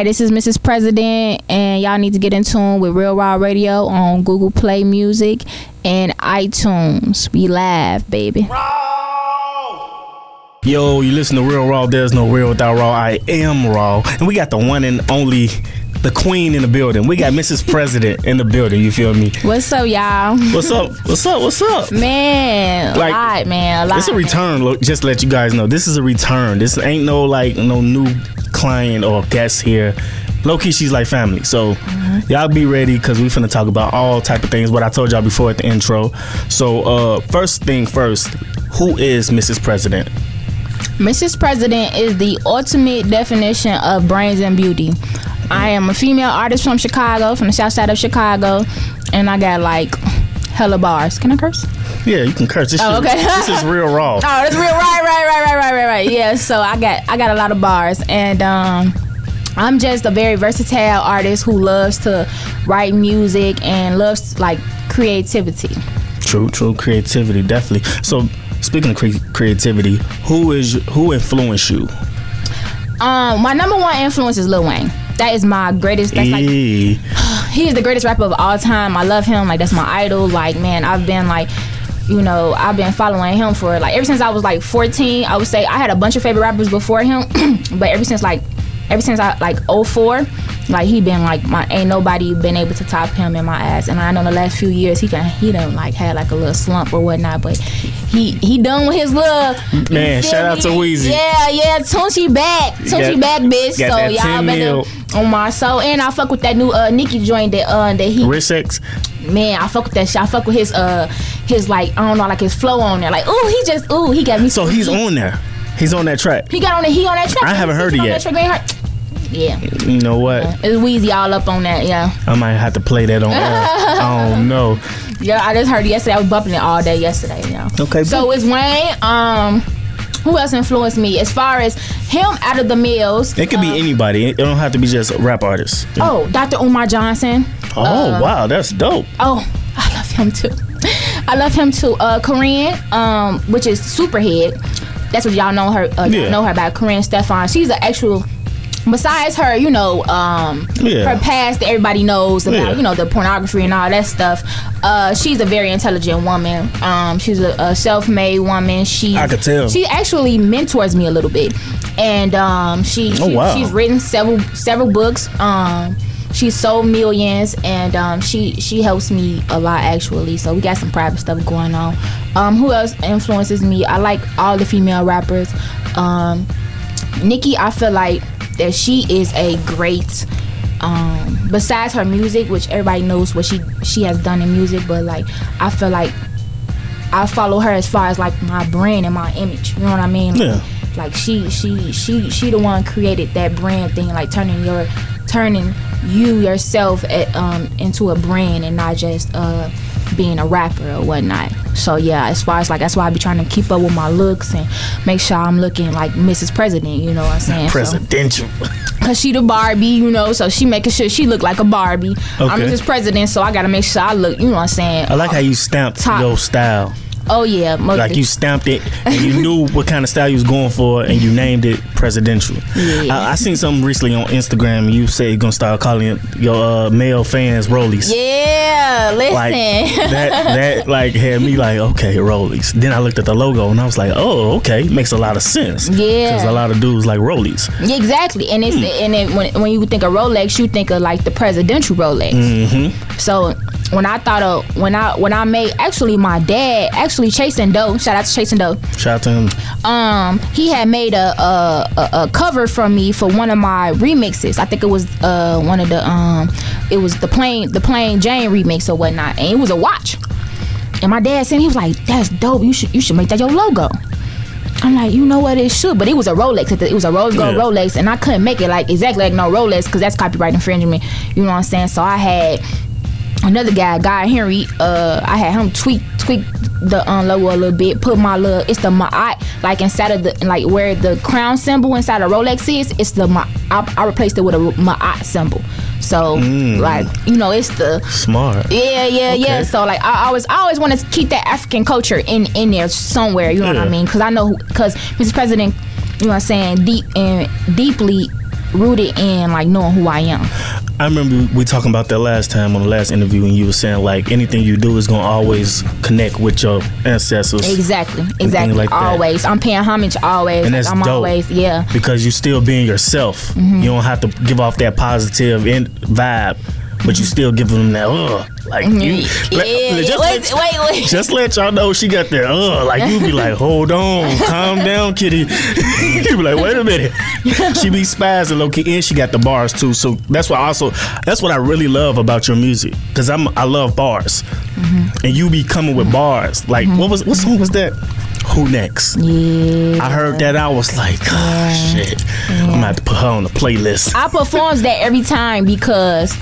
Hi, this is Mrs. President, and y'all need to get in tune with Real Raw Radio on Google Play Music and iTunes. We live, baby. Yo, you listen to Real Raw. There's no real without Raw. I am Raw, and we got the one and only, the queen in the building. We got Mrs. President in the building. You feel me? What's up, y'all? What's up? What's up? What's up? Man, Like, a lot, man. A lot. It's a return. Look, just to let you guys know, this is a return. This ain't no like no new client or guest here. Low key, she's like family. So y'all be ready because we finna talk about all type of things. What I told y'all before at the intro. So uh, first thing first, who is Mrs. President? Mrs. President is the ultimate definition of brains and beauty. I am a female artist from Chicago, from the south side of Chicago, and I got like hella bars. Can I curse? Yeah, you can curse. This, Oh, shit- okay. this is real raw. Oh, that's real. Right, right, right, right, right, right, right. Yeah. So I got I got a lot of bars, and um, I'm just a very versatile artist who loves to write music and loves like creativity. True, true. Creativity, definitely. So speaking of cre- creativity, who is who influenced you? Um, my number one influence is Lil Wayne. That is my greatest. That's like he is the greatest rapper of all time. I love him. Like that's my idol. Like man, I've been like, you know, I've been following him for like ever since I was like 14. I would say I had a bunch of favorite rappers before him, but ever since like ever since I like 04, like he been like my ain't nobody been able to top him in my ass. And I know the last few years he can he done like had like a little slump or whatnot, but he he done with his little Man, shout out to Weezy. Yeah, yeah, Tunechi back, Tunechi back, bitch. got So that y'all 10 better mil. on my soul, and I fuck with that new uh Nicki joint that uh that he Rich Sex. man, I fuck with that shit. I fuck with his uh his like I don't know like his flow on there. Like ooh, he just ooh he got me. So he's on there. He's on that track. He got on it. He on that track. I haven't heard He it yet. Yeah, You know what? it's Weezy all up on that. Yeah, I might have to play that on. I don't know. yeah. I just heard it yesterday. I was bumping it all day yesterday. Yeah. Okay. So it's Wayne. Um, who else influenced me as far as him out of the mills? it could be anybody. It don't have to be just rap artists. Oh, Dr. Umar Johnson. Oh, wow, that's dope. Oh, I love him too. I love him too. Uh, Karrine, um, which is Superhead. That's what y'all know her. Uh, Yeah. know her about Karrine Stefan. She's an actual. Besides her, you know, um, Yeah. her past that everybody knows about, Yeah. you know, the pornography and all that stuff. Uh, she's a very intelligent woman. Um, she's a, a self-made woman. She, I could tell. She actually mentors me a little bit, and um, she, Oh, wow. she's written several several books. Um, she's sold millions, and um, she she helps me a lot actually. So we got some private stuff going on. Um, who else influences me? I like all the female rappers. Um, Nicki, I feel like that she is a great. Um, besides her music, which everybody knows what she she has done in music, but like I feel like I follow her as far as like my brand and my image. You know what I mean? Like, Yeah. Like she she she she the one created that brand thing, like turning your turning you yourself at, um into a brand and not just uh being a rapper or whatnot. So yeah, as far as like that's why I be trying to keep up with my looks and make sure I'm looking like Mrs. President. You know what I'm saying? So- Presidential. Cause she the Barbie, you know, so she making sure she look like a Barbie. I'm Mrs. President, so I gotta make sure I look. You know what I'm saying? I like uh, how you stamped Top. your style. Oh yeah, Like you stamped it and you knew what kind of style you was going for and you named it presidential. Yeah. I, I seen something recently on Instagram. You say you're gonna start calling your uh, male fans Rollies. Yeah, listen. Like that, that like had me like okay Rollies. Then I looked at the logo and I was like, oh okay, makes a lot of sense. Yeah. because a lot of dudes like Rollies. Yeah, exactly, and it's Hmm. and it, when when you think of Rolex, you think of like the presidential Rolex. Mm-hmm. So when I thought of when I when I made actually my dad actually chasing dough. Shout out to chasing dough. Shout out to him. um he had made a a, a a cover for me for one of my remixes. I think it was uh one of the um it was the plain the plain Jane remix or whatnot, and it was a watch. And my dad said he was like, "That's dope. You should you should make that your logo." I'm like, you know what? It should, but it was a Rolex. It was a rose gold Yeah. Rolex, and I couldn't make it like exactly like no Rolex because that's copyright infringement. You know what I'm saying? So I had another guy, Guy Henry. Uh, I had him tweak tweak the um, logo a little bit. Put my little, it's the Ma'at like inside of the like where the crown symbol inside of Rolex is. It's the Ma. I, I replaced it with a Ma'at symbol. So like you know, it's the Smart. yeah, yeah, yeah. So like, I always, I always want to keep that African culture in in there somewhere. You know what I mean? Because I know, because Mr. President, you know what I'm saying, deep and deeply rooted in like knowing who I am. I remember we talking about that last time on the last interview, and you were saying like anything you do is gonna always connect with your ancestors. Exactly, exactly. like that. always, I'm paying homage always. And Like, that's I'm dope. always, yeah. because you're still being yourself. Mm-hmm. You don't have to give off that positive in- vibe, but you still giving them that ugh. Like you, let- Mm-hmm. Yeah, let- just, wait, let, wait, wait. just let y'all know she got that ugh. Like you be like, hold on, calm down, kitty. you be like, wait a minute. She be spazzing low key, and she got the bars too. So that's what also that's what I really love about your music because I'm I love bars, Mm-hmm. and you be coming with bars. Like what was what song was that? Who next? Yeah. I heard that. I was like, oh, shit. I'm gonna have to put her on the playlist. I performs that every time because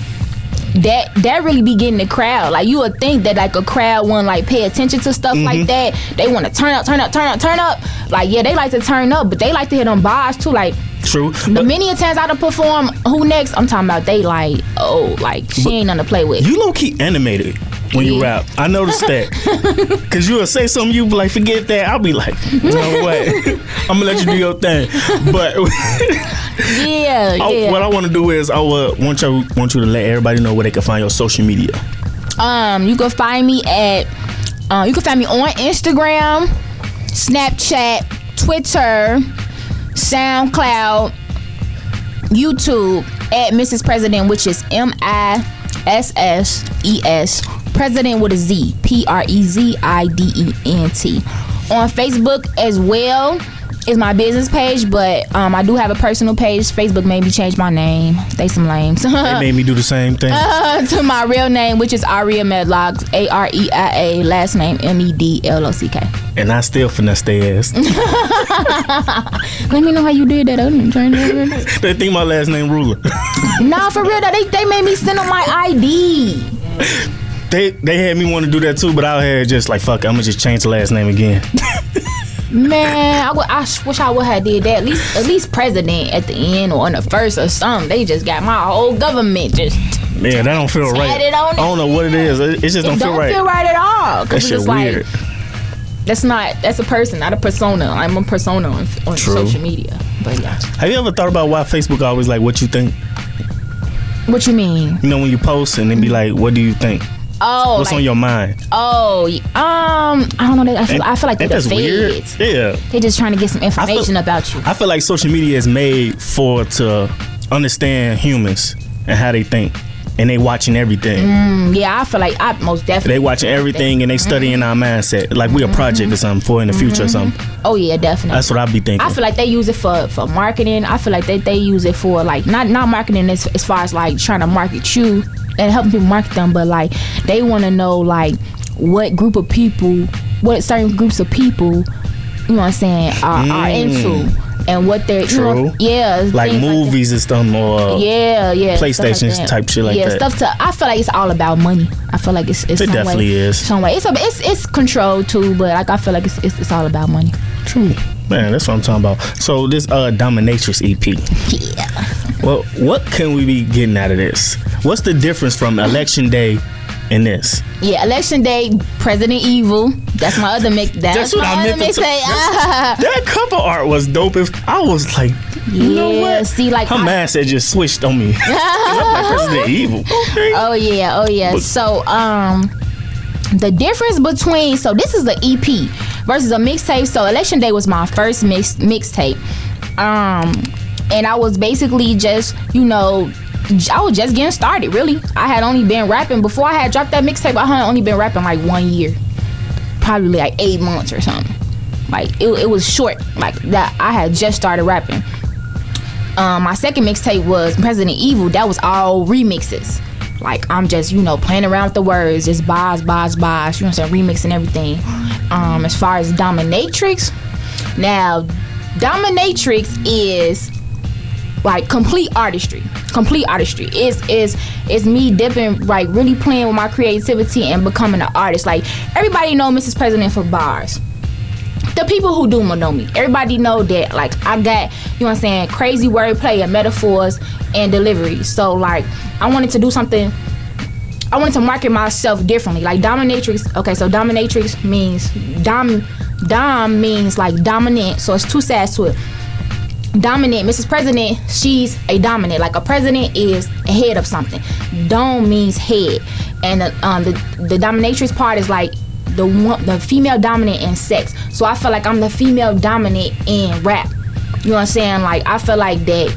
that that really be getting the crowd. Like you would think that like a crowd want like pay attention to stuff Mm-hmm. like that. They want to turn up, turn up, turn up, turn up. Like yeah, they like to turn up, but they like to hit on bars too. Like True. the But many a times I done perform who next, I'm talking about they like oh like she ain't nothing to play with. you low key animated when you rap. I noticed that. Cause you will say something, you be like, forget that. I'll be like, know what? I'm gonna let you do your thing. But yeah, I- yeah. what I want to do is I would want you want you to let everybody know where they can find your social media. Um, you can find me at uh, you can find me on Instagram, Snapchat, Twitter, SoundCloud, YouTube at Mrs. President, which is M I S S E S President with a Z, P R E Z I D E N T. On Facebook as well is my business page, but um, I do have a personal page. Facebook made me change my name. They some lames. They made me do the same thing. Uh, to my real name, which is Areia Medlock, A R E I A, last name M E D L O C K. and I still finesse their ass. Let me know how you did that. I didn't turn it they think my last name ruler. Nah, for real though, they, they made me send them my ID. they they had me want to do that too, but I had just like fuck. it, I'm gonna just change the last name again. Man, I, would, I sh- wish I would have did that. At least at least president at the end or on the first or something. They just got my whole government just. Yeah, that don't feel right. On I don't know what it is. It, it just don't, it feel don't right. feel right at all. That Cause shit it's like weird. That's not that's a person, not a persona. I'm a persona on, on True. social media. But yeah, Have you ever thought about why Facebook always like what you think? what you mean? You know when you post and they be like, "What do you think? Oh, What's like, on your mind?" Oh, um, I don't know. They, I feel, I feel like they're the weird? Yeah. they're just trying to get some information about you. I feel like social media is made for to understand humans and how they think, and they watching everything. Mm, yeah, I feel like I most definitely. They watching everything and they studying our mindset, like we a project or something for in the future or something. oh yeah, definitely. That's what I be thinking. I feel like they use it for for marketing. I feel like they, they use it for like not not marketing as, as far as like trying to market you and helping people market them, but like they want to know like what group of people, what certain groups of people, you know what I'm saying, are, are into and what they're you know. True. yeah, like movies and stuff or Yeah, yeah. PlayStation that. type shit like yeah, that. Yeah, stuff to. I feel like it's all about money. I feel like it's. it's It definitely way, is. Some way, it's a, it's it's controlled too, but like I feel like it's it's, it's all about money. True. Man, that's what I'm talking about. So this uh Dominatrix EP. Yeah. Well, what can we be getting out of this? What's the difference from election day and this? Yeah, election day, President Evil. That's my other mix. That's, That's what my I meant to mixtape. Ah. That cover art was dope. If I was like, you know Yeah, what? see, like, her I- had just switched on me. Like President Evil. Okay. Oh yeah, oh yeah. But- so um the difference between so this is the EP versus a mixtape. So election day was my first mix mixtape. Um and I was basically just, you know, I was just getting started, really. I had only been rapping before I had dropped that mixtape. I had only been rapping like one year, probably like eight months or something. Like it, it was short, like that. I had just started rapping. Um, my second mixtape was President Evil. That was all remixes. Like I'm just, you know, playing around with the words, just bars, bars, bars. You know what I'm saying? Remixing everything. Um, as far as Dominatrix, now Dominatrix is like complete artistry. Complete artistry. It's is it's me dipping like really playing with my creativity and becoming an artist. Like everybody know Mrs. President for bars the people who do know me. Everybody know that like I got, you know what I'm saying, crazy wordplay and metaphors and delivery. So like I wanted to do something I wanted to market myself differently. Like dominatrix, okay, so dominatrix means dom dom means like dominant, so it's two sides to it. Dominant. Mrs president she's a dominant. Like a president is head of something. Dome means head. And the, um, the, the dominatrix part is like the the female dominant in sex. So i feel like i'm the female dominant in rap. You know what i'm saying? Like i feel like that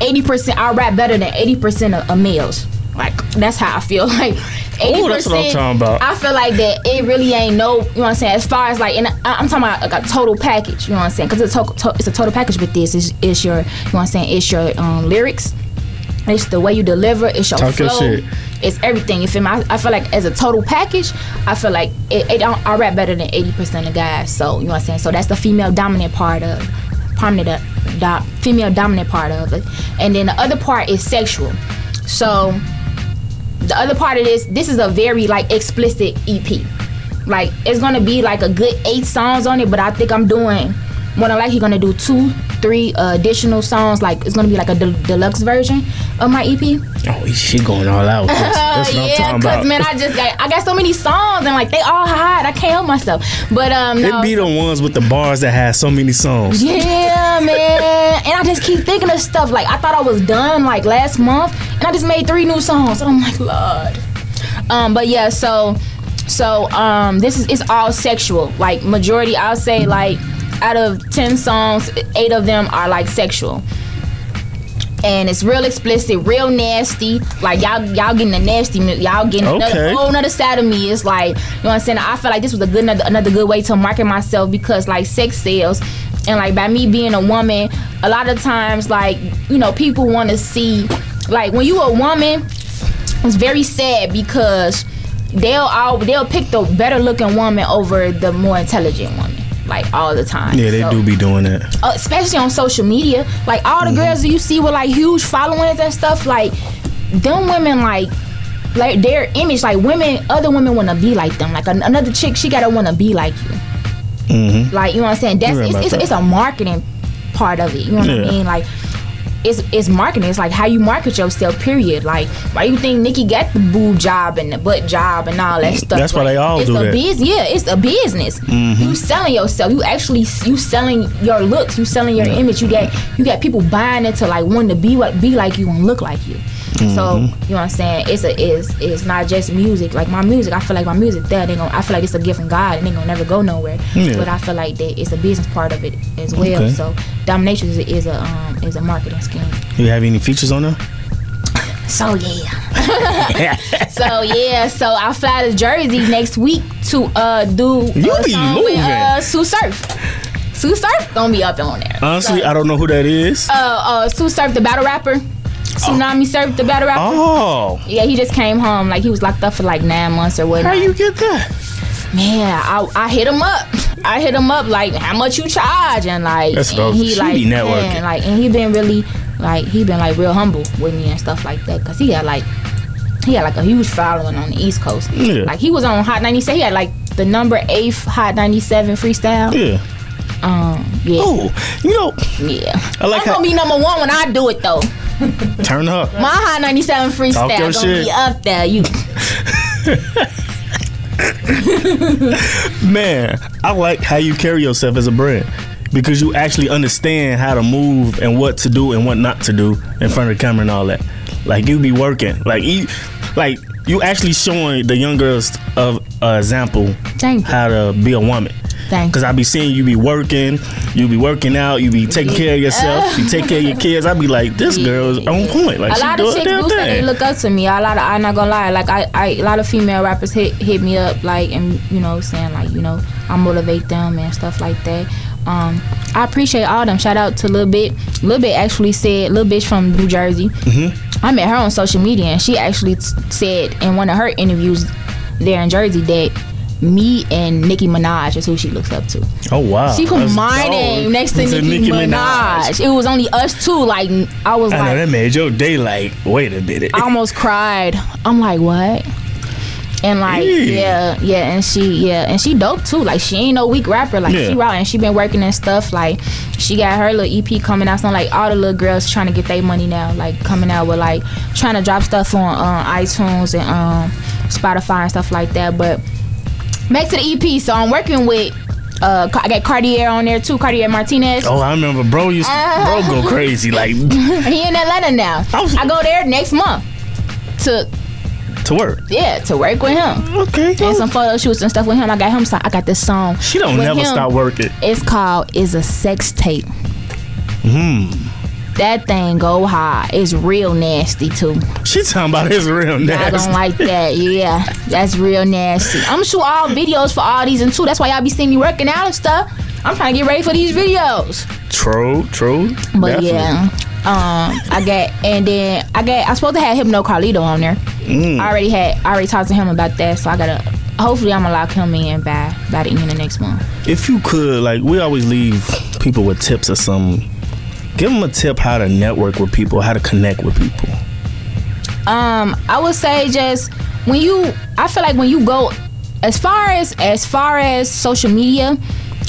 80% i rap better than 80% of, of males. Like that's how i feel. Like 80% Ooh, that's what I'm talking about. I feel like that it really ain't no, you know what I'm saying. As far as like, and I- I'm talking about like a total package. You know what I'm saying? Because it's a to- it's a total package with this. It's, it's your, you know what I'm saying? It's your um, lyrics. It's the way you deliver. It's your Talk your flow. shit. It's everything. You feel me? I, I feel like as a total package, I feel like it, it I rap better than 80% of guys. So you know what I'm saying. So that's the female dominant part of, prominent, do, female dominant part of it, and then the other part is sexual. So the other part of this, this is a very like explicit EP. Like it's gonna be like a good eight songs on it, but I think I'm doing more than likely gonna do two, three uh, additional songs. Like it's gonna be like a de- deluxe version of my EP. Oh, she going all out. this. That's what I'm yeah, talking about. man, I just got, I got so many songs and like they all hot. I can't help myself. But um, no. it be the ones with the bars that have so many songs. Yeah, man. And I just keep thinking of stuff. Like I thought I was done like last month, and I just made three new songs. And I'm like, Lord. Um, but yeah, so so um, this is it's all sexual. Like majority, I'll say like out of ten songs, eight of them are like sexual. And it's real explicit, real nasty. Like y'all, y'all getting the nasty, y'all getting Okay. another whole another side of me. It's like you know what I'm saying. I feel like this was a good another, another good way to market myself because like sex sales, and like by me being a woman, a lot of times like you know people want to see like when you a woman, it's very sad because they'll all they'll pick the better looking woman over the more intelligent woman. Like all the time. Yeah, they So- do be doing that. uh, especially on social media. Like all the girls that you see with like huge followings and stuff, like them women like like their image, like women, other women want to be like them. Like an- another chick, she gotta want to be like you. Mm-hmm. Like you know what I'm saying? That's it's, it's, that. it's a marketing part of it. You know what I mean? Like it's it's marketing. It's like how you market yourself. Period. Like why you think Nicki got the boob job and the butt job and all that stuff? That's why they all it's do a that. Mm-hmm. Biz, yeah, it's a business. You selling yourself. You actually you selling your looks. You selling your image. You got you got people buying into like wanting to be what be like you and look like you. So Mm-hmm. you know what I'm saying? It's a it's it's not just music. Like my music, I feel like my music that they gonna I feel like it's a gift from God and they gonna never go nowhere. Yeah. But I feel like that it's a business part of it as well. Okay. So domination is a, is a um is a marketing scheme. You have any features on there? So yeah. so yeah. So I fly to Jersey next week to uh do You a be song with uh, Tsu Surf. Tsu Surf gonna be up on there. Honestly, So, I don't know who that is. uh, uh, Tsu Surf, the battle rapper. Tsunami Surf the battle rapper. oh, Yeah, he just came home. Like he was locked up for like nine months or whatever. how you get that? Man, I, I hit him up. I hit him up like, how much you charge? And like, That's and he like, be networking. man, like, and he been really, like, he been like real humble with me and stuff like that. Cause he got like, he had like a huge following on the East Coast. Yeah. Like he was on Hot 97. He had like the number eight Hot 97 freestyle. Yeah. Um, yeah, Oh, you know, yeah. I like I'm how- gonna be number one when I do it though. Turn up. My Hot 97 freestyle Talk gonna shit. be up there. You. Man, I like how you carry yourself as a brand because you actually understand how to move and what to do and what not to do in front of the camera and all that. Like you be working, like you, like you actually showing the young girls of uh, example Thank you. how to be a woman. Cause I be seeing you be working, you be working out, you be taking care of yourself, you take care of your kids. I be like, this girl is on point. Like a she lot of chicks do say they look up to me. A lot of I'm not gonna lie. Like I, I a lot of female rappers hit hit me up like and you know saying like you know I motivate them and stuff like that. Um, I appreciate all them. Shout out to Lil Bit. Lil Bit actually said Lil Bitch from New Jersey. Mm-hmm. I met her on social media and she actually t- said in one of her interviews there in Jersey that me and Nicki Minaj is who she looks up to. Oh wow. She put That's my dope. name next to To Nicki, Minaj. It was only us two. Like I was I know like, that made your day. Like, wait a minute. I almost cried. I'm like, what? And like, Yeah. yeah, yeah, and she, yeah, and she dope too. Like, she ain't no weak rapper. Like, Yeah. she raw, and she been working and stuff. Like, she got her little EP coming out. So like, all the little girls trying to get their money now. Like, coming out with like trying to drop stuff on uh, iTunes and um, Spotify and stuff like that. But back to the EP. So I'm working with Uh, I got Cartier on there too. Cartier Martinez. Oh, I remember, bro. Used to, bro go crazy like He in Atlanta now. I was- I go there next month to to work. yeah to work with him Okay. and some photo shoots and stuff with him. I got him. So I got this song. She don't never him. stop working. It's called "Is a Sex Tape." Hmm. That thing go high. It's real nasty too. She talking about it's real nasty. I don't like that. Yeah, that's real nasty. I'm shoot all videos for all these and too. That's why y'all be seeing me working out and stuff. I'm trying to get ready for these videos. True, true. But Definitely. yeah, um, I got and then I got I supposed to have Hypno Carlito on there. Mm. I already had I already talked to him about that, so I gotta. Hopefully, I'm gonna lock him in by by the end of next month. If you could, like, we always leave people with tips or something. Give them a tip how to network with people, how to connect with people. Um, I would say just when you, I feel like when you go as far as as far as social media,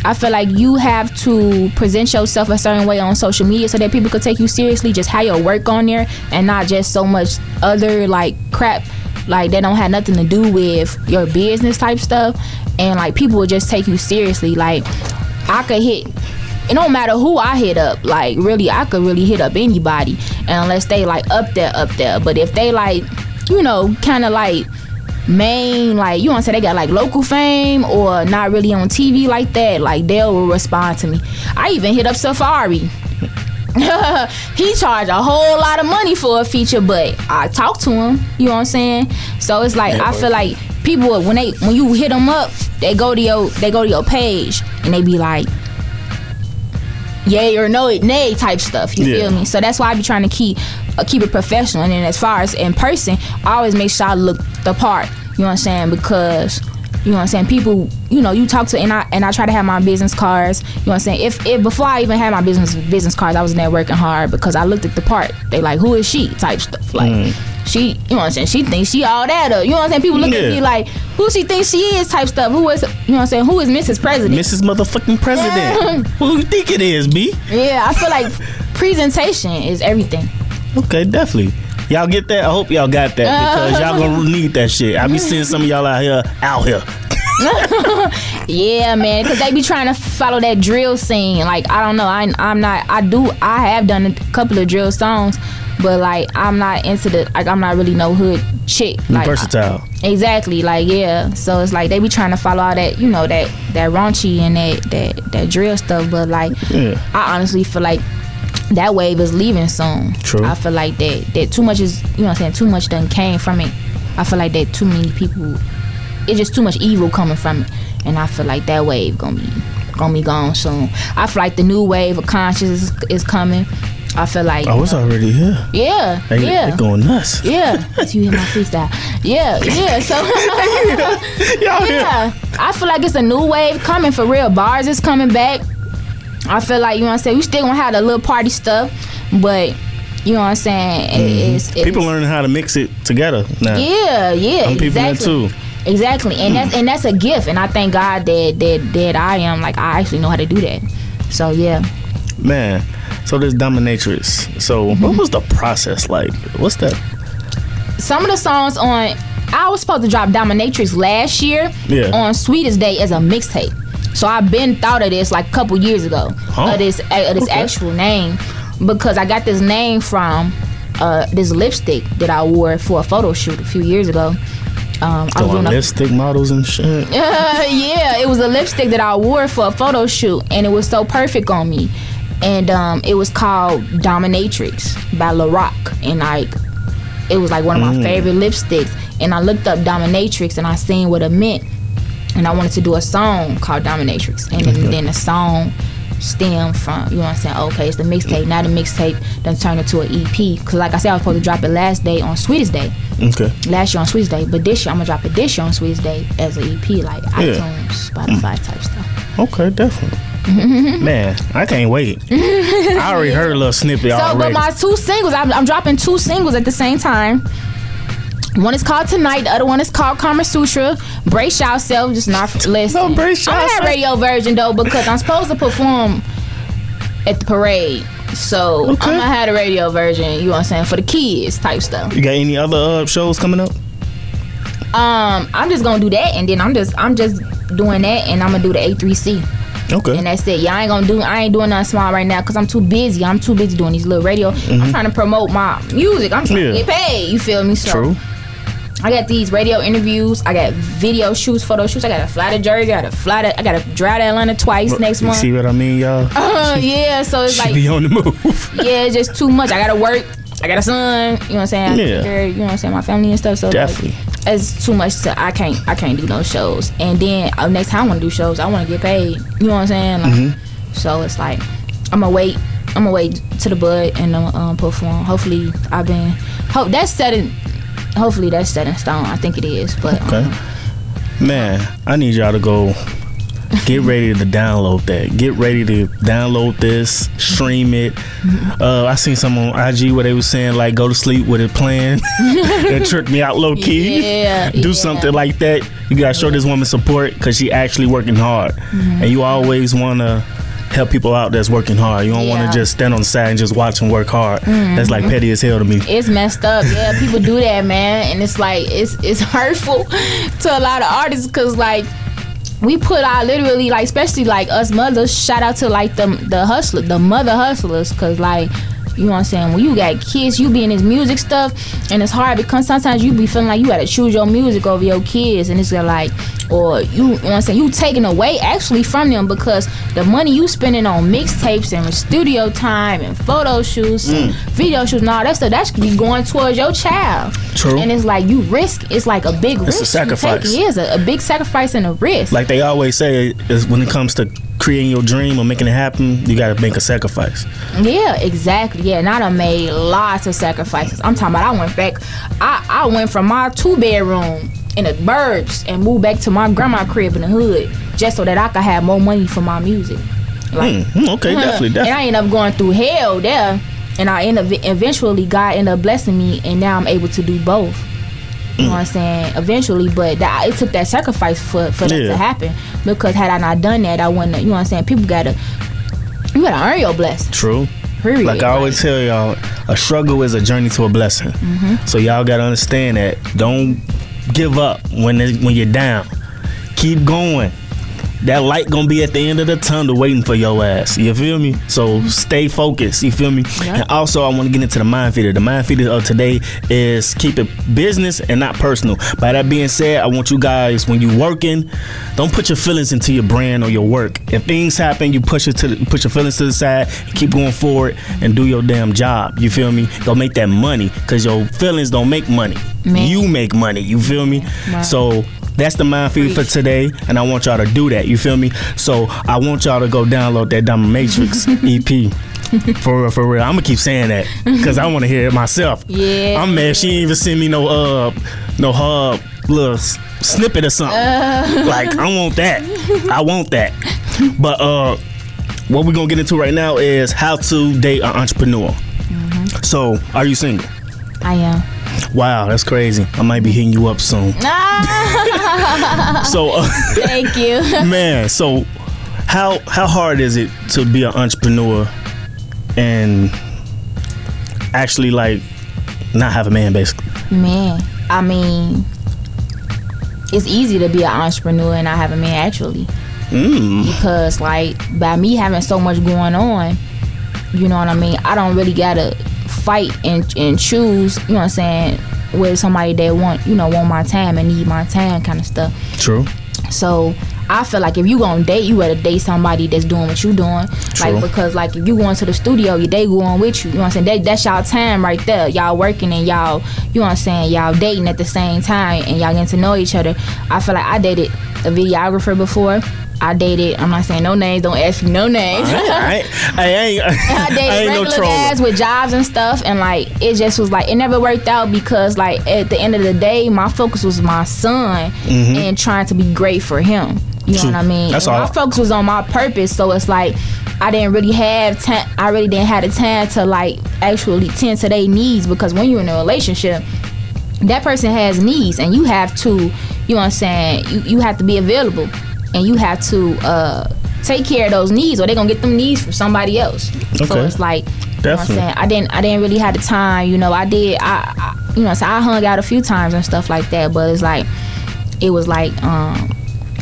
I feel like you have to present yourself a certain way on social media so that people could take you seriously. Just how your work on there and not just so much other like crap like that don't have nothing to do with your business type stuff. And like people will just take you seriously. Like I could hit it don't matter who I hit up. Like really, I could really hit up anybody, unless they like up there, up there. But if they like, you know, kind of like main, like you want to say they got like local fame or not really on TV like that, like they'll respond to me. I even hit up Safari. he charged a whole lot of money for a feature, but I talked to him. You know what I'm saying? So it's like I feel like people when they when you hit them up, they go to your they go to your page and they be like, yay or no it nay type stuff. You Yeah. feel me? So that's why I be trying to keep uh, keep it professional. And then as far as in person, I always make sure I look the part. You know what I'm saying? Because you know what I'm saying. People, you know, you talk to and I and I try to have my business cards. You know what I'm saying. If if before I even had my business business cards, I was in there working hard because I looked at the part. They like, who is she? Type stuff like. She, you know what I'm saying? She thinks she all that. Up. You know what I'm saying? People look at me like, who she thinks she is? Type stuff. Who is, you know what I'm saying? Who is Mrs. President? Mrs. Motherfucking President. Who you think it is, B? Yeah, I feel like presentation is everything. Okay, definitely. Y'all get that? I hope y'all got that uh-huh. because y'all gonna need that shit. I be seeing some of y'all out here, out here. Yeah, man, because they be trying to follow that drill scene. Like I don't know, I I'm not. I do. I have done a couple of drill songs, but like I'm not into the. Like I'm not really no hood chick. Like Versatile. exactly. Like yeah. So it's like they be trying to follow all that. You know that that raunchy and that that that drill stuff. But like Yeah. I honestly feel like that wave is leaving soon. True. I feel like that that too much is you know what I'm saying too much done came from it. I feel like that too many people it's just too much evil coming from it. And I feel like that wave gonna be gonna be gone soon. I feel like the new wave of conscious is, is coming. I feel like Oh, it's already here. yeah, They, yeah. they going nuts. yeah, you hear my freestyle. Yeah, yeah. So Y'all yeah, I feel like it's a new wave coming for real. Bars is coming back. I feel like you know what I'm saying. We still gonna have the little party stuff, but you know what I'm saying. It- It's, it's Mm-hmm. People learning how to mix it together now. Yeah, yeah, Some people that exactly. too. Exactly, and that's and that's a gift, and I thank God that that that I am like I actually know how to do that. So yeah, Man, so this dominatrix. So Mm-hmm. what was the process like? What's that? some of the songs on I was supposed to drop Dominatrix last year Yeah. on Sweetest Day as a mixtape. So I've been thought of this like a couple years ago Huh. of this of this Okay. actual name because I got this name from uh, this lipstick that I wore for a photo shoot a few years ago. Um, I was Doing doing a lipstick models and shit. Uh, yeah, it was a lipstick that I wore for a photo shoot, and it was so perfect on me. And um, it was called Dominatrix by Laroc, and like it was like one of my favorite lipsticks. And I looked up Dominatrix, and I seen what it meant, and I wanted to do a song called Dominatrix, and then, then the song stem from you know what I'm saying. Okay, it's the mixtape, now the mixtape then turned into an EP. Cause like I said, I was supposed to drop it last day on Sweetest Day Okay. last year on Sweetest Day, but this year I'm gonna drop it this year on Sweetest Day as an EP, like iTunes, Spotify type stuff. Okay, definitely. Man, I can't wait. I already heard a little snippet So, already. but my two singles, I'm, I'm dropping two singles at the same time. One is called Tonight, the other one is called Karma Sutra. Brace yourself, just not listen. No, brace I'm gonna have radio version though because I'm supposed to perform at the parade. So Okay. I'm gonna have the radio version, you know what I'm saying, for the kids type stuff. you got any other uh, shows coming up? Um, I'm just gonna do that and then I'm just I'm just doing that and I'm gonna do the A3C. Okay. And that's it. I ain't gonna do. I ain't doing nothing small right now because I'm too busy. I'm too busy doing these little radio. I'm trying to promote my music. I'm trying Mm-hmm. Yeah. to get paid. You feel me? So True. I got these radio interviews. I got video shoots, photo shoots. I got to fly to Jersey. I got to fly to. I got to drive to Atlanta twice next You month. see what I mean, y'all? Uh, yeah, so it's like be on the move. yeah, it's just too much. I gotta work. I got a son. You know what I'm saying? I Yeah. care you know what I'm saying? My family and stuff. So like, Definitely. It's too much. To, I can't. I can't do no shows. And then uh, next time I want to do shows, I want to get paid. You know what I'm saying? Like, Mm-hmm. So it's like I'm gonna wait. I'm gonna wait to the bud and um, um, perform. Hopefully, I've been. Hope that's set in. Hopefully, that's set in stone. I think it is. But Okay. um, Man, I need y'all to go get ready to download that. Get ready to download this, stream it. Uh, I seen some on IG where they was saying like go to sleep with it playing. that tricked me out low key. Yeah, Do yeah. something like that. You gotta show this woman support because she actually working hard, Mm-hmm. and you always wanna help people out that's working hard. You don't want Yeah. Mm-hmm. to just stand on the side and just watch them work hard. That's like petty as hell to me. it's messed up. Yeah, people do that, man, and it's like it's it's hurtful to a lot of artists because like we put out literally like especially like us mothers. Shout out to like the the hustler, the mother hustlers, because like. You know what I'm saying? When you got kids, you be in this music stuff, and it's hard because sometimes you be feeling like you gotta choose your music over your kids, and it's like, or you, you know what I'm saying? You taking away actually from them because the money you spending on mixtapes and studio time and photo shoots and mm. video shoots and all that stuff, that should be going towards your child. True. And it's like you risk. It's like a big risk. It's a sacrifice. It is a, a big sacrifice and a risk. Like they always say, is when it comes to creating your dream or making it happen, you gotta make a sacrifice. Yeah, exactly. Yeah, and I done made lots of sacrifices. I'm talking about I went back I, I went from my two bedroom in the burbs and moved back to my grandma crib in the hood just so that I could have more money for my music. Like Hmm, okay, definitely, definitely. and. I ended up going through hell there. And I end up eventually God ended up blessing me and now I'm able to do both. You know what I'm saying? Eventually, but that, it took that sacrifice for, for that to happen. Because had I not done that, I wouldn't. You know what I'm saying? People gotta, you gotta earn your blessing. True. Period. Like I always tell y'all, a struggle is a journey to a blessing. Mm-hmm. So y'all gotta understand that. Don't give up when it, when you're down. Keep going. That light gonna be at the end of the tunnel waiting for your ass. You feel me? So stay focused. You feel me? Yeah. And also, I want to get into the mind feeder. The mind feeder of today is keep it business and not personal. By that being said, I want you guys when you working, don't put your feelings into your brand or your work. If things happen, you push it to the, put your feelings to the side, keep going forward, and do your damn job. You feel me? Go make that money, cause your feelings don't make money. Man. You make money. You feel me? Right. So that's the mind feed for today, and I want y'all to do that. You feel me? So I want y'all to go download that Diamond Matrix EP. For real, for real. I'm gonna keep saying that because I want to hear it myself. Yeah. I'm mad. She ain't even send me no uh no hub little s- snippet or something. like I want that. I want that. But uh, what we're gonna get into right now is how to date an entrepreneur. So, are you single? I am. Wow, that's crazy. I might be hitting you up soon. Ah, So, uh, thank you. man, so how how hard is it to be an entrepreneur and actually like not have a man, basically? Man, I mean, it's easy to be an entrepreneur and not have a man actually. Mm. Because like by me having so much going on, you know what I mean. I don't really gotta fight and and choose. You know what I'm saying with somebody that want you know want my time and need my time kind of stuff. True. So I feel like if you gonna date, you better date somebody that's doing what you doing. True. Like because like if you going to the studio, you they going with you. You know what I'm saying? That, that's y'all time right there. Y'all working and y'all, you know what I'm saying? Y'all dating at the same time and y'all getting to know each other. I feel like I dated a videographer before. I dated. I'm not saying no names. Don't ask me no names. I, I, I ain't. I dated I ain't regular troller. guys with jobs and stuff, and like it just was like it never worked out because like at the end of the day, my focus was my son and trying to be great for him. You know Mm-hmm. True. what I mean? That's And all. My focus was on my purpose, so it's like I didn't really have time. I really didn't have the time to like actually tend to their needs because when you're in a relationship, that person has needs and you have to you know what i'm saying you, you have to be available and you have to uh take care of those needs or they're gonna get them needs from somebody else. So it's like you know what i'm saying? I didn't i didn't really have the time you know i did i, I you know so i hung out a few times and stuff like that but it's like it was like um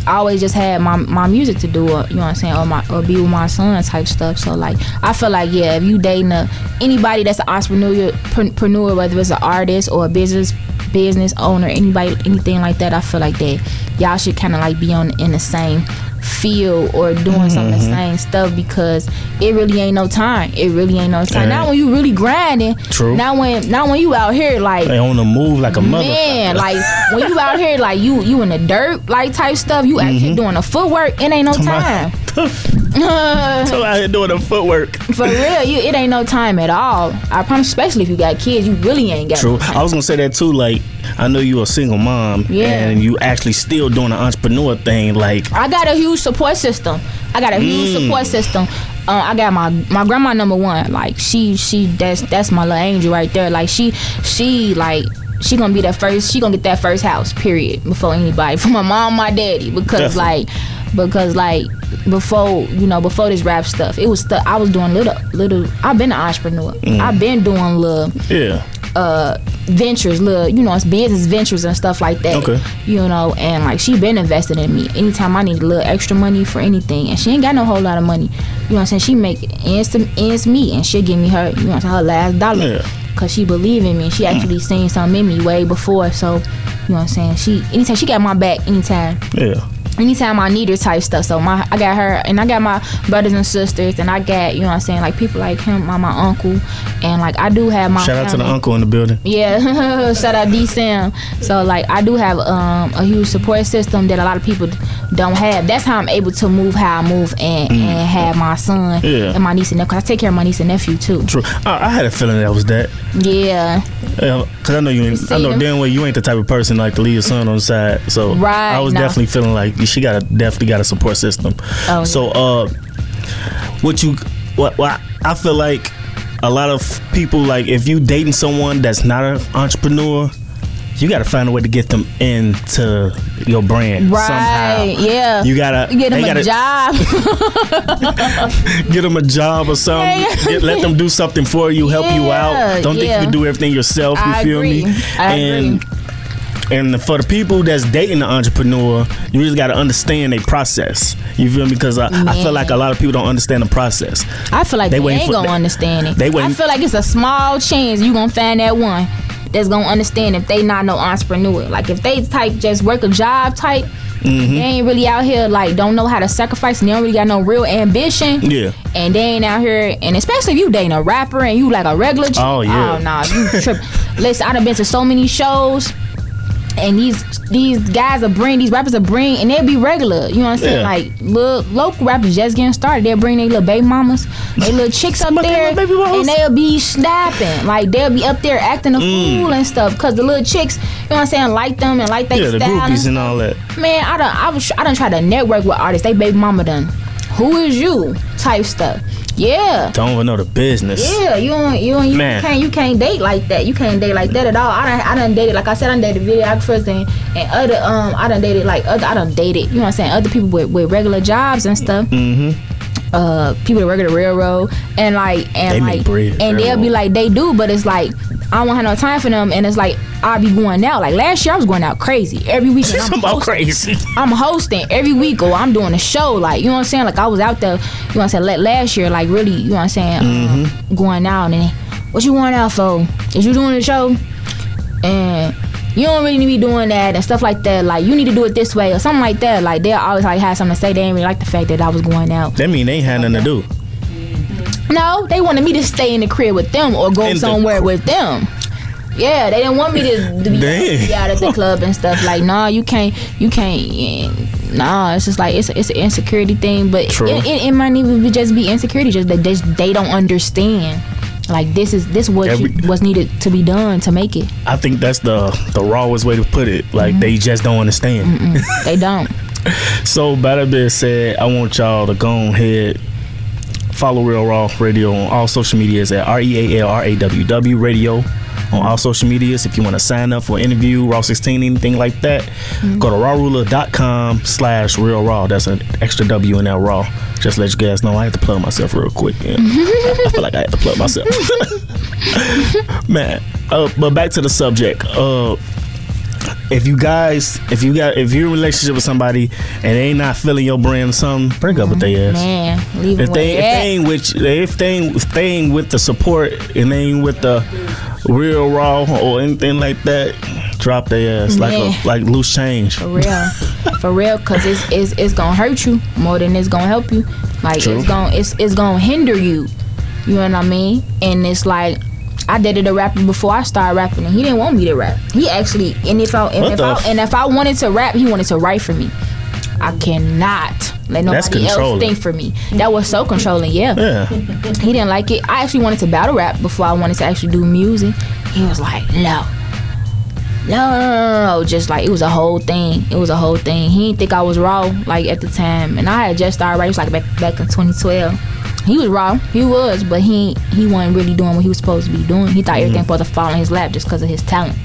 I always just had my my music to do, or, you know what I'm saying, or my or be with my son type stuff. So like, I feel like yeah, if you dating a, anybody that's an entrepreneur, whether it's an artist or a business business owner, anybody, anything like that, I feel like that y'all should kind of like be on in the same feel or doing mm-hmm. some of the same stuff because it really ain't no time. It really ain't no time. Now when you really grinding. True. Now when now when you out here like they on the move like a mother. Man, like when you out here like you you in the dirt like type stuff, you mm-hmm. actually doing the footwork. It ain't no time. so out here doing the footwork. For real, you it ain't no time at all. I promise, especially if you got kids, you really ain't got. True. No I was gonna say that too. Like I know you a single mom, yeah. and you actually still doing an entrepreneur thing. Like I got a huge support system. I got a huge mm. support system. Uh, I got my my grandma number one. Like she she that's that's my little angel right there. Like she she like she gonna be that first. She gonna get that first house. Period. Before anybody, for my mom, my daddy, because Definitely. like because like before you know before this rap stuff it was stuff i was doing little little i've been an entrepreneur mm. i've been doing little yeah uh ventures little you know it's business ventures and stuff like that okay you know and like she been investing in me anytime i need a little extra money for anything and she ain't got no whole lot of money you know what i'm saying she make ends to ends me and she'll give me her you know what her last dollar yeah because she believe in me. She mm. actually seen something in me way before. So, you know what I'm saying? She anytime she got my back anytime. Yeah anytime I need her type stuff. So my I got her and I got my brothers and sisters and I got, you know what I'm saying, like people like him, my my uncle. And like I do have my Shout out to the uncle in the building. Yeah. Shout out D Sam. So like I do have um, a huge support system that a lot of people don't have. That's how I'm able to move how I move and, mm. and have my son yeah. and my niece and nephew. I take care of my niece and nephew too. True. I, I had a feeling that was that. Yeah. Yeah, cause I know you. Ain't, I know damn well you ain't the type of person like to leave your son on the side. So right, I was no. definitely feeling like she got a definitely got a support system. Oh, so uh, what you what, what I feel like a lot of people like if you dating someone that's not an entrepreneur you got to find a way to get them into your brand right, somehow. Yeah, you gotta get them a gotta, job. get them a job or something. Get, let them do something for you, help yeah, you out. Don't yeah. think you can do everything yourself. You I feel agree. me? I and agree. And for the people that's dating an entrepreneur, you just got to understand a process. You feel me? Because I, I, feel like a lot of people don't understand the process. I feel like they, they ain't gonna understand it. They I feel like it's a small chance you gonna find that one that's gonna understand if they not no entrepreneur. Like if they type just work a job type, mm-hmm. they ain't really out here like don't know how to sacrifice and they don't really got no real ambition. Yeah. And they ain't out here and especially if you dating a rapper and you like a regular Oh yeah. Oh nah, you trip. Listen, I done been to so many shows and these these guys are bring these rappers are bring and they'll be regular. You know what I'm saying? Yeah. Like little local rappers just getting started. They'll bring their little baby mamas, their little chicks up there, and they'll be snapping. Like they'll be up there acting a mm. fool and stuff. Cause the little chicks, you know what I'm saying, like them and like they yeah, the groupies and all that. Man, I don't I was I don't try to network with artists. They baby mama done. Who is you? Type stuff. Yeah. Don't even know the business. Yeah, you don't, you don't, you Man. can't you can't date like that. You can't date like that at all. I done I done dated like I said I done dated videographers and, and other um I done dated like other I done dated you know what I'm saying other people with, with regular jobs and stuff. Mm-hmm uh people that work at the railroad and like and they like bread, and they'll be like they do but it's like I don't have no time for them and it's like I'll be going out. Like last year I was going out crazy. Every week. I'm about crazy. I'm hosting every week or I'm doing a show. Like you know what I'm saying? Like I was out there you know what I'm saying like last year like really you know what I'm saying mm-hmm. um, going out and what you going out for? Is you doing a show? And you don't really need to be doing that and stuff like that. Like you need to do it this way or something like that. Like they'll always like have something to say. They didn't really like the fact that I was going out. That mean they ain't had nothing to do. No, they wanted me to stay in the crib with them or go in somewhere the... with them. Yeah, they didn't want me to, to be, be, out at the club and stuff. Like, nah, you can't, you can't. Nah, it's just like it's it's an insecurity thing, but it, it, it, might even be just be insecurity, just that they, they don't understand. Like this is this what Every, was needed to be done to make it. I think that's the the rawest way to put it. Like mm-hmm. they just don't understand. they don't. so, that being said, I want y'all to go ahead follow Real Raw Radio on all social medias at R E A L R A W W Radio on all social medias. If you want to sign up for an interview, Raw 16, anything like that, mm-hmm. go to rawruler.com slash real raw. That's an extra W in that raw. Just let you guys know I had to plug myself real quick. Yeah. I feel like I had to plug myself. Man, uh, but back to the subject. Uh, if you guys, if you got, if you're in a relationship with somebody and they ain't not feeling your brand or something, break up with their ass. Man, leave If they, if they they ain't with, if they ain't, if they ain't with the support and they ain't with the real raw or anything like that, drop their ass like a, like loose change. For real, for real, cause it's it's it's gonna hurt you more than it's gonna help you. Like True. it's gonna it's it's gonna hinder you. You know what I mean? And it's like I dated a rapper before I started rapping, and he didn't want me to rap. He actually, and if I and What if I f- and if I wanted to rap, he wanted to write for me. I cannot let nobody else think for me. That was so controlling. Yeah. Yeah, He didn't like it. I actually wanted to battle rap before I wanted to actually do music. He was like, no. No, no, no, no, no. Just like it was a whole thing. It was a whole thing. He didn't think I was raw like at the time, and I had just started writing. It was like back back in 2012. He was raw. He was, but he he wasn't really doing what he was supposed to be doing. He thought mm-hmm. everything was supposed to fall in his lap just because of his talent.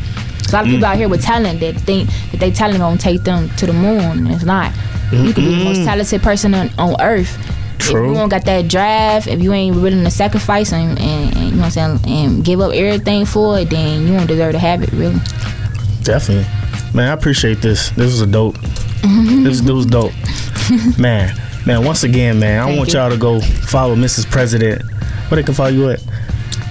A lot of people mm. out here with talent that think that they talent gonna take them to the moon. and It's not. You could be the most talented person on, on earth. If True. you don't got that drive, if you ain't willing to sacrifice and, and, and you know what I'm saying, and give up everything for it, then you don't deserve to have it, really. definitely. Man, I appreciate this. This was a dope. this, this was dope. man, man. Once again, man, I Thank want you. y'all to go follow Mrs. President. Where they can follow you at?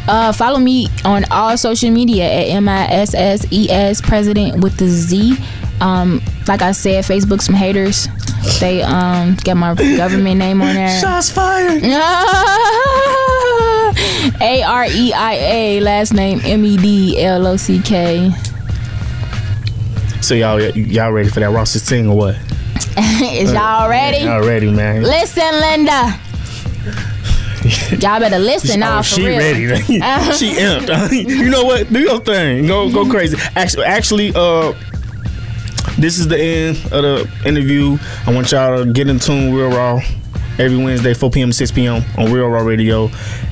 Uh, follow me on all social media at M I S S E S President with the Z. Um, like I said, Facebook some haters. They um got my government name on there. Shots fired. A R E I A last name M E D L O C K. So y'all, y'all ready for that Raw 16 or what? Is y'all ready? Y'all ready, man? Listen, Linda. Y'all better listen now Oh, she real. ready. she imped. you know what? Do your thing. Go go crazy. Actually, actually, uh, this is the end of the interview. I want y'all to get in tune Real Raw every Wednesday, 4 p.m. to 6 p.m. on Real Raw Radio,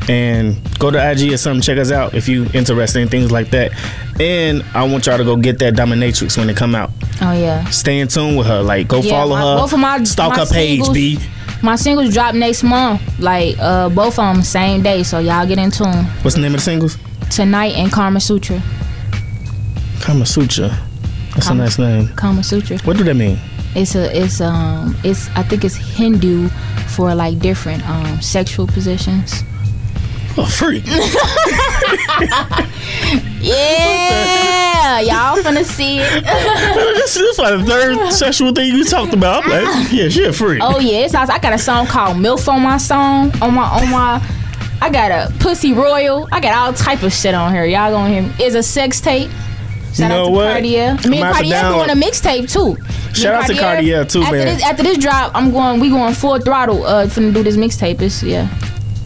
and go to IG or something. Check us out if you interested in things like that. And I want y'all to go get that Dominatrix when it come out. Oh yeah. Stay in tune with her. Like go Yeah, follow my- her. both of my- stalk my her page. singles- B. My singles drop next month. Like uh both of them same day, so y'all get in tune. What's the name of the singles? Tonight and Karma Sutra. Kama Sutra. That's Kama- a nice name. Kama Sutra. What do that mean? It's a it's um it's I think it's Hindu for like different um sexual positions. Oh, freak. Yeah, y'all finna see it. this, this is like the third sexual thing you talked about. I'm like, yeah, she a freak. Oh yeah, it's I got a song called MILF on my song on my on my. I got a Pussy Royal. I got all type of shit on here. Y'all gonna hear me. It's a sex tape. Shout know out to what? Me and gonna have to Cartier download- doing a mixtape too. Shout out to Cartier, too, after man. This, after this drop, I'm going. We going full throttle. Uh, finna do this mixtape. It's yeah.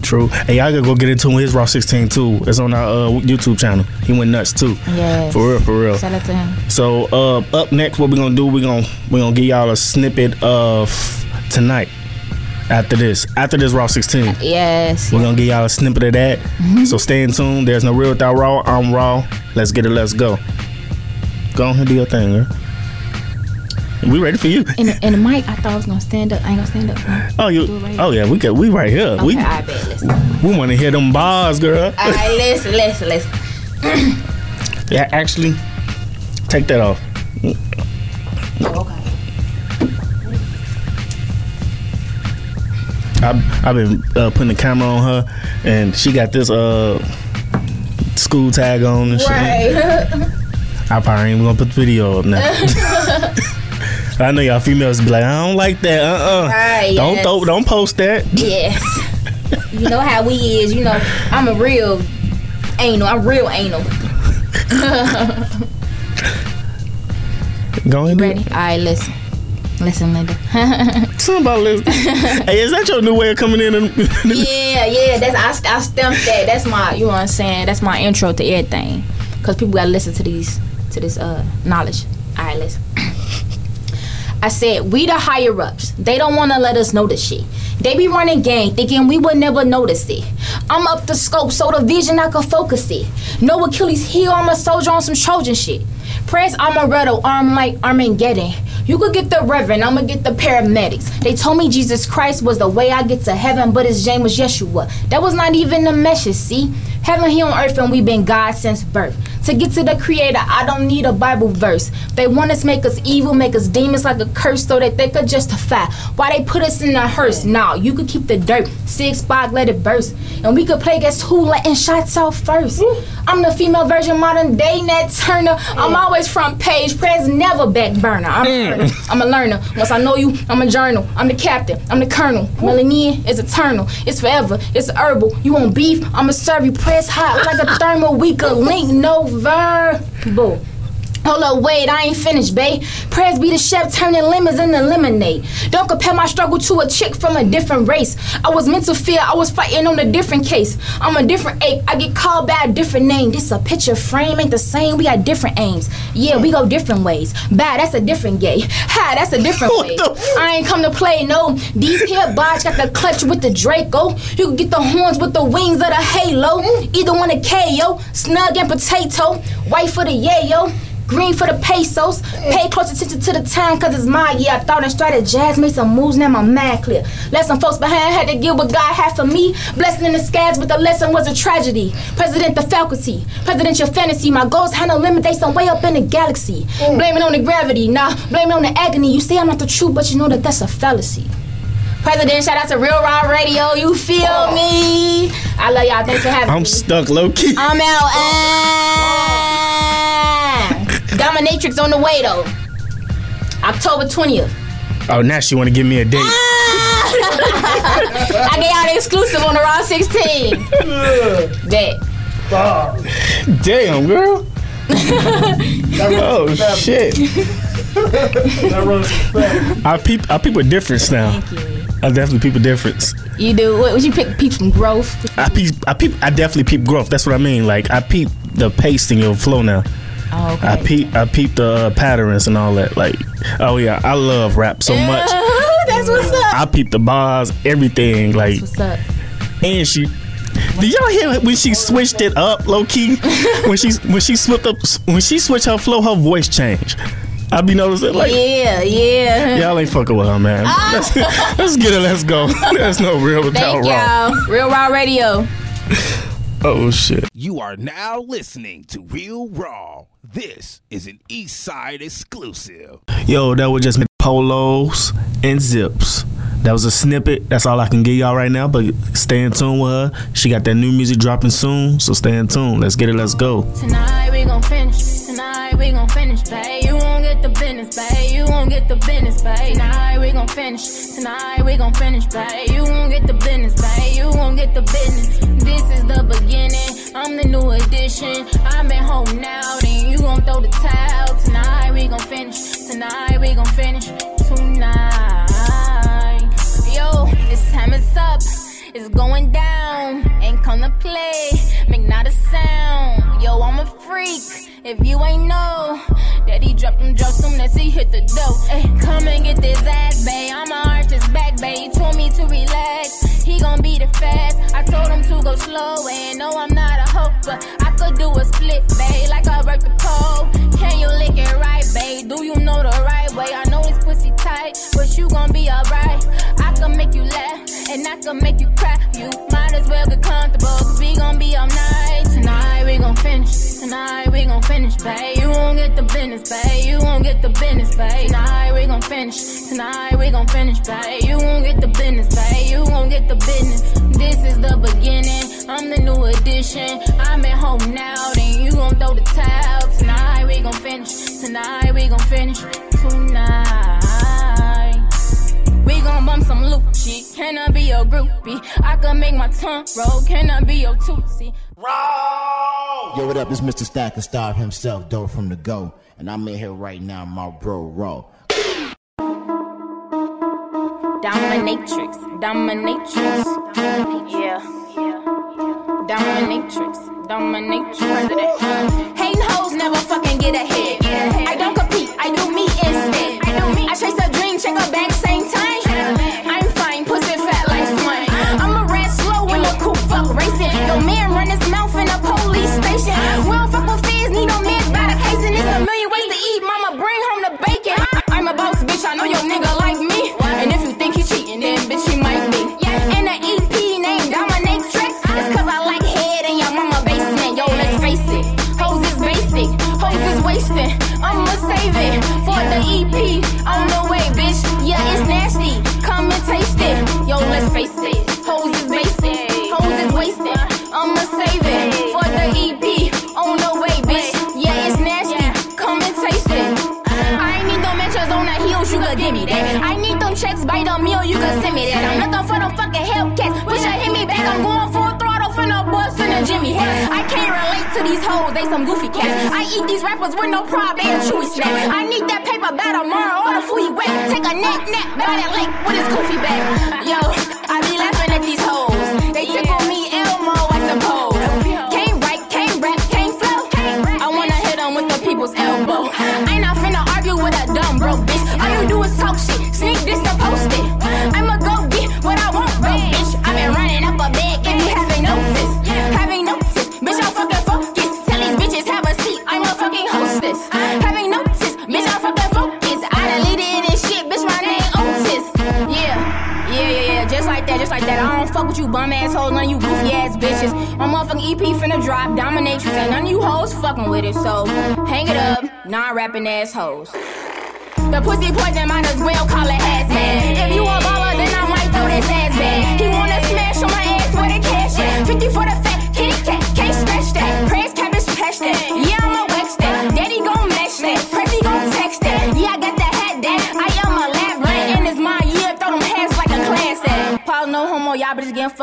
True. Hey, y'all gotta go get into his Raw 16 too. It's on our uh, YouTube channel. He went nuts too. Yeah. For real, for real. Shout out to him. So uh, up next, what we gonna do? We gonna we gonna give y'all a snippet of tonight. After this, after this Raw 16, Yes. we're gonna give y'all a snippet of that. So stay in tune. There's no real without Raw. I'm Raw. Let's get it. Let's go. Go on and do your thing, girl. We ready for you? And, and the mic, I thought I was gonna stand up. I ain't gonna stand up. Oh, you? Right Oh yeah, we got we right here. Okay, We I bet. Listen. we want to hear them bars, girl. All right, listen, listen, listen. Yeah, actually, take that off. Okay. I've, I've been uh, putting the camera on her, and she got this uh school tag on and shit. I probably ain't even gonna put the video up now. I know y'all females be like, I don't like that. Uh uh Right, Don't yes. throw, don't post that. yes. You know how we is. You know, I'm a real anal. I'm real anal. Go ahead. Ready? All right, listen. Listen, Linda. Somebody listen. hey, is that your new way of coming in? And yeah, yeah. That's I, I stamped that. That's my. You know what I'm saying? That's my intro to everything. Cause people gotta listen to these to this uh knowledge. All right, listen. I said, we the higher ups. They don't want to let us know the shit. They be running game thinking we would never notice it. I'm up the scope so the vision I can focus it. No Achilles heel, I'm a soldier on some Trojan shit. Press Amaretto, arm like Armageddon. You could get the Reverend, I'ma get the paramedics. They told me Jesus Christ was the way I get to heaven, but his name was Yeshua. That was not even the message, see? Heaven here on earth, and we been God since birth. To get to the creator, I don't need a Bible verse. They want us make us evil, make us demons like a curse so that they could justify why they put us in a hearse. Now you could keep the dirt, six spot, let it burst. And we could play guess who letting shots off first. I'm the female version, modern day Nat Turner. I'm always front page, press never back burner. I'm a mm. learner. I'm a learner. Once I know you, I'm a journal. I'm the captain. I'm the colonel. Melanin is eternal. It's forever. It's herbal. You want beef? I'ma serve you press hot like a thermal. We could link no Silva. Bom, Hold up, wait, I ain't finished, babe. Prayers be the chef turning lemons into lemonade. Don't compare my struggle to a chick from a different race. I was meant to fear, I was fighting on a different case. I'm a different ape, I get called by a different name. This a picture frame, ain't the same, we got different aims. Yeah, we go different ways. Bad, that's a different gay. Hi, that's a different way. I ain't come to play, no. These here bots got the clutch with the Draco. You can get the horns with the wings of the halo. Either one a KO, snug and potato. White for the yayo. Green for the pesos. Pay close attention to the time, cause it's my year. I thought and started jazz, made some moves, now my mind clear. Let some folks behind had to give what God had for me. Blessing in the skies, but the lesson was a tragedy. President the faculty, presidential fantasy. My goals had no limit, they some way up in the galaxy. Mm. Blame it on the gravity, nah, blame it on the agony. You say I'm not the truth, but you know that that's a fallacy. President, shout out to Real Raw Radio. You feel oh. me? I love y'all. Thanks for having me. I'm stuck low key. I'm out. Ah. Dominatrix on the way though. October 20th. Oh, now she want to give me a date. I get y'all the exclusive on the Raw 16. Bet. Damn, girl. oh shit. I peep. I peep a difference now. I definitely peep a difference. You do. What would you pick? Peep from growth. I peep. I peep. I definitely peep growth. That's what I mean. Like I peep the pace in your flow now. Oh, okay. I peep. I peep the uh, patterns and all that. Like, oh yeah, I love rap so much. That's what's up. I peep the bars, everything. Like, that's What's up? and she. Did y'all hear when she switched it up, low key? when she when she switched up when she switched her flow, her voice changed. I be noticing like Yeah, yeah. y'all ain't fucking with her, man. Let's, let's get it. Let's go. That's no real without Thank raw. y'all. Real Raw Radio. Oh shit. You are now listening to Real Raw. This is an East Side exclusive. Yo, that was just polos and zips. That was a snippet. That's all I can give y'all right now. But stay in tune with her. She got that new music dropping soon, so stay in tune. Let's get it. Let's go. Tonight we gon' finish. Tonight we gon' finish, babe. You won't get the business, babe. You won't get the business, babe. Tonight we gon' finish. Tonight we gon' finish, babe. You won't get the business, babe. You won't get the business. This is the beginning. I'm the new addition. I'm at home now, then you gon' throw the towel. Tonight we gon' finish. Tonight we gon' finish. Tonight. Yo, this time it's up. It's going down. Ain't come to play. Make not a sound. Yo, I'm a freak. If you ain't know he dropped them drugs soon as he hit the dope. Hey, come and get this ass, babe. I'm a artist back, babe. He told me to relax. He gon' beat it fast. I told him to go slow. And no, I'm not a hoe, but I could do a split, babe. Like I work the pole. Can you lick it right, babe? Do you know the right way? I know it's pussy tight, but you gon' be alright. I can make you laugh, and I can make you cry. You might as well get comfortable, cause we gon' be all night. Tonight we gon' finish, babe. You won't get the business, babe. You won't get the business, babe. Tonight we gon' finish. Tonight we gon' finish, babe. You won't get the business, babe. You won't get the business. This is the beginning. I'm the new addition. I'm at home now, then you gon' throw the towel. Tonight we gon' finish. Tonight we gon' finish. Tonight. We gon' bump some Lucci. Can I be your groupie? I can make my tongue roll. Can I be your tootsie? Yo, what up? This Mr. Stack and Star himself, Doe from the Go. And I'm in here right now, my bro, Raw. Dominatrix, dominatrix. Yeah. Dominatrix, dominatrix. Hating hoes never fucking get ahead. I don't compete, I do me the EP. On the way, bitch. Yeah, it's mm-hmm. nasty. Come and taste it. Mm-hmm. Yo, let's face it. Hoes is basic. Hoes is wasted. I'ma save it mm-hmm. for the EP. On the way, bitch. Yeah, it's nasty. Come and taste it. I ain't need no matches on the heels, you could give me that. I need them checks by the meal, you could send me that. I'm looking for them fucking Hellcats. Wish I hit me back, I'm going full throttle for the bus and the Jimmy hat. I can't to these hoes, they some goofy cats. I eat these rappers with no problem, they chewy snack. I need that paper by tomorrow, or the food you wet. Take a nap nap by that lake with his goofy bag. Yo, I be laughing at these hoes. Finna drop, dominatrix, ain't none of you hoes fucking with it, so hang it up, non rapping assholes. The pussy poison might as well call it man. If you a baller, then I might throw this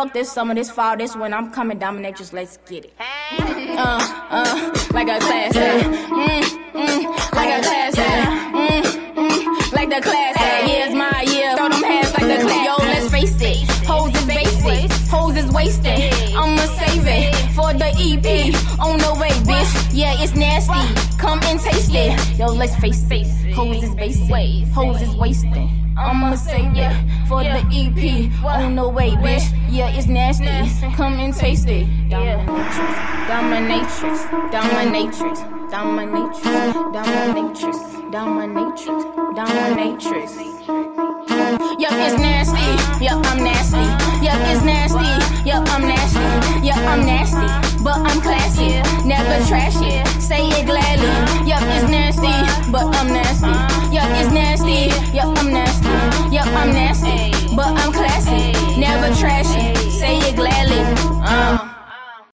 y'all bitches getting fucked this summer, this fall, this when I'm coming dominate, just let's get it. Uh, uh, like a class act. Mm, mm, like a class act. Mm, mm, like the class act. Yeah, it's my year. Throw them hats like the class. Yo, let's face it. Hoes is. Hoes is wasted. I'ma save it for the EP. On the way, bitch. Yeah, it's nasty. Come and taste it. Yo, let's face it. Hoes is basic. Hoes is wasted. I'ma save it for the EP. On the way, bitch. Yeah, it's nasty. Come and taste it. Dominatrix, dominatrix, dominatrix, dominatrix, dominatrix, dominatrix. Yup, it's nasty. Yup, I'm nasty. Yup, it's nasty. Yup, I'm nasty. Yup, I'm nasty. But I'm classy. Never trash it. Say it gladly. Yup, it's nasty. But I'm nasty. Yup, it's nasty. Yup, I'm nasty. Yup, I'm nasty. But I'm classy. Never trash it. Say it gladly. Uh.